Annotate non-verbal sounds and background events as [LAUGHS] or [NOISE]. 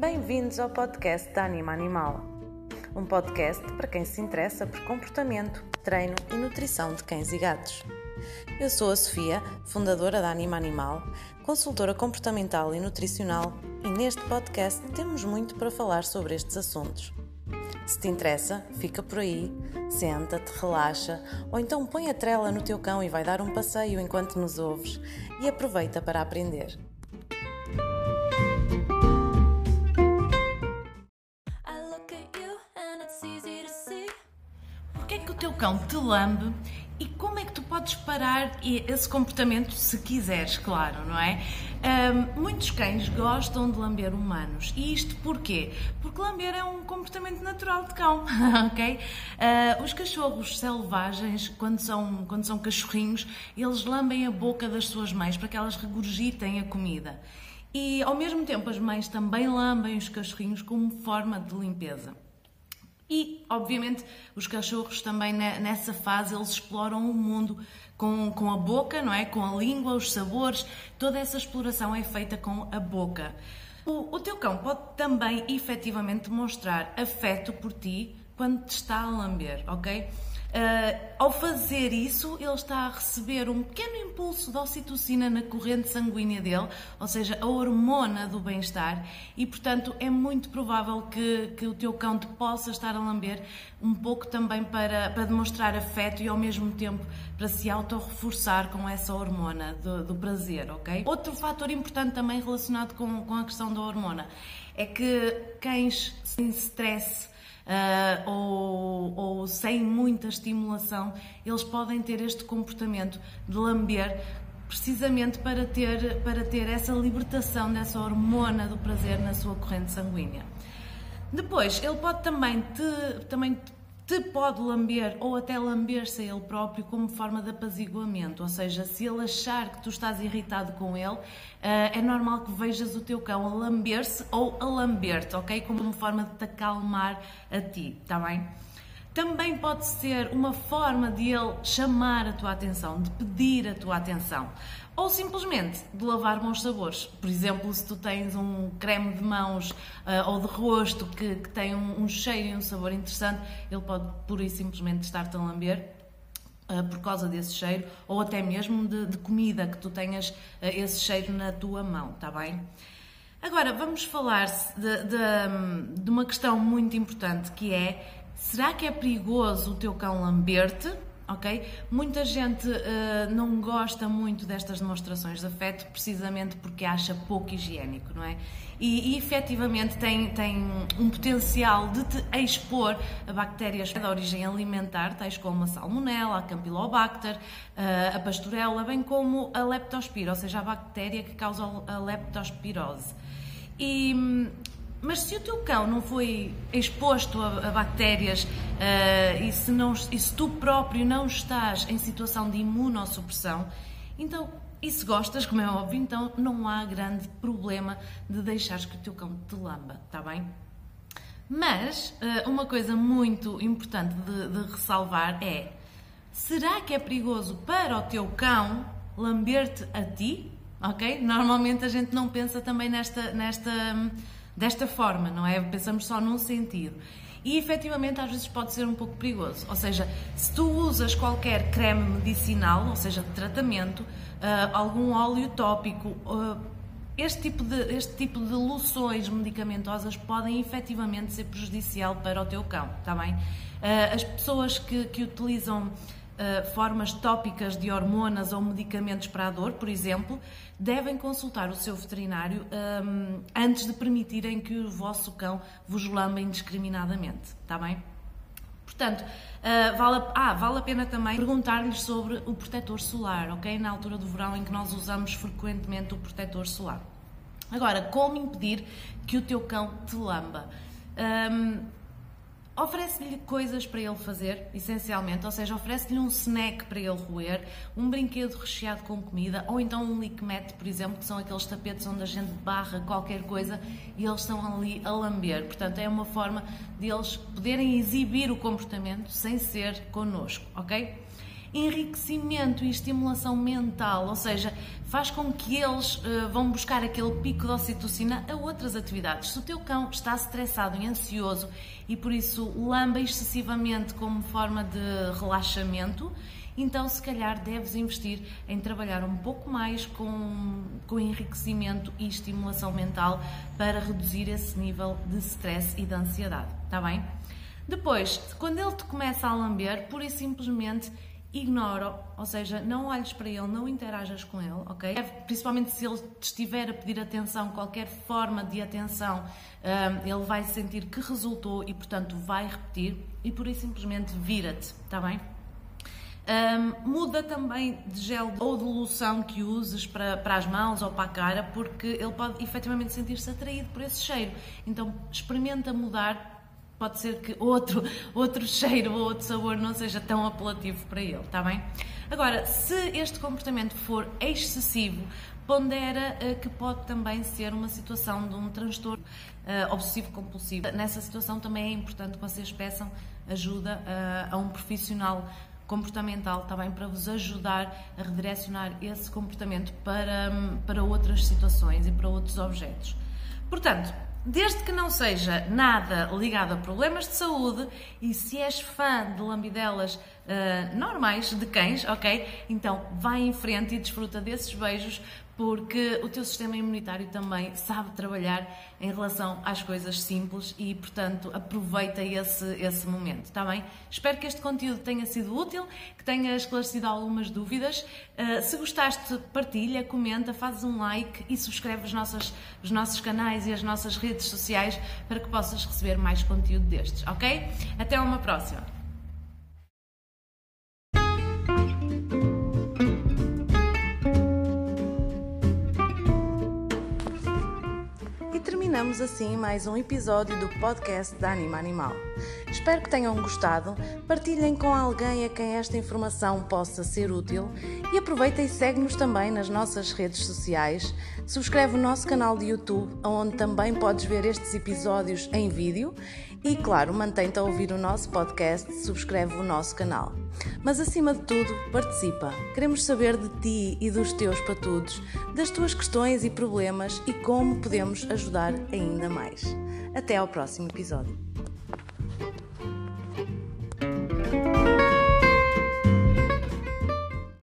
Bem-vindos ao podcast da Anima Animal. Um podcast para quem se interessa por comportamento, treino e nutrição de cães e gatos. Eu sou a Sofia, fundadora da Anima Animal, consultora comportamental e nutricional, e neste podcast temos muito para falar sobre estes assuntos. Se te interessa, fica por aí, senta-te, relaxa, ou então põe a trela no teu cão e vai dar um passeio enquanto nos ouves e aproveita para aprender. Cão te lambe e como é que tu podes parar esse comportamento se quiseres, claro, não é? Um, muitos cães gostam de lamber humanos. E isto porquê? Porque lamber é um comportamento natural de cão, [LAUGHS] ok? Uh, os cachorros selvagens, quando são, quando são cachorrinhos, eles lambem a boca das suas mães para que elas regurgitem a comida. E ao mesmo tempo as mães também lambem os cachorrinhos como forma de limpeza. E, obviamente, os cachorros também nessa fase eles exploram o mundo com, com a boca, não é? Com a língua, os sabores, toda essa exploração é feita com a boca. O, o teu cão pode também efetivamente mostrar afeto por ti quando te está a lamber, ok? Uh, ao fazer isso, ele está a receber um pequeno impulso de ocitocina na corrente sanguínea dele, ou seja, a hormona do bem-estar, e portanto é muito provável que, que o teu cão te possa estar a lamber um pouco também para, para demonstrar afeto e ao mesmo tempo para se auto-reforçar com essa hormona do, do, prazer, ok? Outro fator importante também relacionado com, com a questão da hormona é que cães sem stress uh, ou, ou sem muita estimulação, eles podem ter este comportamento de lamber precisamente para ter, para ter essa libertação dessa hormona do prazer na sua corrente sanguínea. Depois, ele pode também te, também te pode lamber ou até lamber-se a ele próprio como forma de apaziguamento, ou seja, se ele achar que tu estás irritado com ele, eh, é normal que vejas o teu cão a lamber-se ou a lamber-te, ok? Como uma forma de te acalmar a ti, está bem? Também pode ser uma forma de ele chamar a tua atenção, de pedir a tua atenção. Ou simplesmente de lavar bons sabores. Por exemplo, se tu tens um creme de mãos uh, ou de rosto que, que tem um, um, cheiro e um sabor interessante, ele pode pura e simplesmente estar-te a lamber uh, por causa desse cheiro, ou até mesmo de, de comida que tu tenhas uh, esse cheiro na tua mão, está bem? Agora, vamos falar de, de, de uma questão muito importante que é Será que é perigoso o teu cão lamber-te? Ok? Muita gente uh, não gosta muito destas demonstrações de afeto precisamente porque acha pouco higiênico, não é? E, e efetivamente tem, tem um potencial de te expor a bactérias de origem alimentar, tais como a salmonella, a campylobacter, uh, a pastorela, bem como a leptospira, ou seja, a bactéria que causa a leptospirose. E hum, mas se o teu cão não foi exposto a, a bactérias uh, e, se não, e se tu próprio não estás em situação de imunossupressão, então, e se gostas, como é óbvio, então não há grande problema de deixares que o teu cão te lamba, está bem? Mas uh, uma coisa muito importante de, de ressalvar é: será que é perigoso para o teu cão lamber-te a ti? Ok? Normalmente a gente não pensa também nesta, nesta desta forma, não é? Pensamos só num sentido. E efetivamente às vezes pode ser um pouco perigoso. Ou seja, se tu usas qualquer creme medicinal, ou seja, de tratamento, uh, algum óleo tópico, uh, este tipo, de, este tipo de loções medicamentosas podem efetivamente ser prejudicial para o teu cão, está bem? Uh, as pessoas que, que utilizam formas tópicas de hormonas ou medicamentos para a dor, por exemplo, devem consultar o seu veterinário ehm, antes de permitirem que o vosso cão vos lamba indiscriminadamente, está bem? Portanto, uh, vale, a, ah, vale a pena também perguntar-lhes sobre o protetor solar, ok? Na altura do verão em que nós usamos frequentemente o protetor solar. Agora, como impedir que o teu cão te lamba? Um, ehm, oferece-lhe coisas para ele fazer, essencialmente, ou seja, oferece-lhe um snack para ele roer, um brinquedo recheado com comida, ou então um lick mat, por exemplo, que são aqueles tapetes onde a gente barra qualquer coisa e eles estão ali a lamber. Portanto, é uma forma de eles poderem exibir o comportamento sem ser connosco, ok? Enriquecimento e estimulação mental, ou seja, faz com que eles uh, vão buscar aquele pico de ocitocina a outras atividades. Se o teu cão está estressado e ansioso e por isso lamba excessivamente como forma de relaxamento, então se calhar deves investir em trabalhar um pouco mais com, com enriquecimento e estimulação mental para reduzir esse nível de stress e de ansiedade, está bem? Depois, quando ele te começa a lamber, pura e simplesmente ignora, ou seja, não olhes para ele, não interajas com ele, ok? Principalmente se ele te estiver a pedir atenção, qualquer forma de atenção, um, ele vai sentir que resultou e, portanto, vai repetir e por isso simplesmente vira-te, está bem? Um, muda também de gel ou de loção que uses para, para as mãos ou para a cara, porque ele pode efetivamente sentir-se atraído por esse cheiro. Então, experimenta mudar pode ser que outro, outro cheiro ou outro sabor não seja tão apelativo para ele, está bem? Agora, se este comportamento for excessivo, pondera uh, que pode também ser uma situação de um transtorno uh, obsessivo-compulsivo. Nessa situação também é importante que vocês peçam ajuda uh, a um profissional comportamental, está bem? Para vos ajudar a redirecionar esse comportamento para, para outras situações e para outros objetos. Portanto, Desde que não seja nada ligado a problemas de saúde e se és fã de lambidelas uh, normais de cães, ok? Então vai em frente e desfruta desses beijos porque o teu sistema imunitário também sabe trabalhar em relação às coisas simples e, portanto, aproveita esse, esse momento, está bem? Espero que este conteúdo tenha sido útil, que tenha esclarecido algumas dúvidas. Uh, se gostaste, partilha, comenta, faz um like e subscreve os nossos, os nossos canais e as nossas redes sociais para que possas receber mais conteúdo destes, ok? Até uma próxima! Terminamos assim mais um episódio do podcast da Anima Animal. Espero que tenham gostado, partilhem com alguém a quem esta informação possa ser útil e aproveita e segue-nos também nas nossas redes sociais. Subscreve o nosso canal de YouTube, onde também podes ver estes episódios em vídeo e, claro, mantém-te a ouvir o nosso podcast, subscreve o nosso canal. Mas, acima de tudo, participa. Queremos saber de ti e dos teus patudos, das tuas questões e problemas e como podemos ajudar ainda mais. Até ao próximo episódio.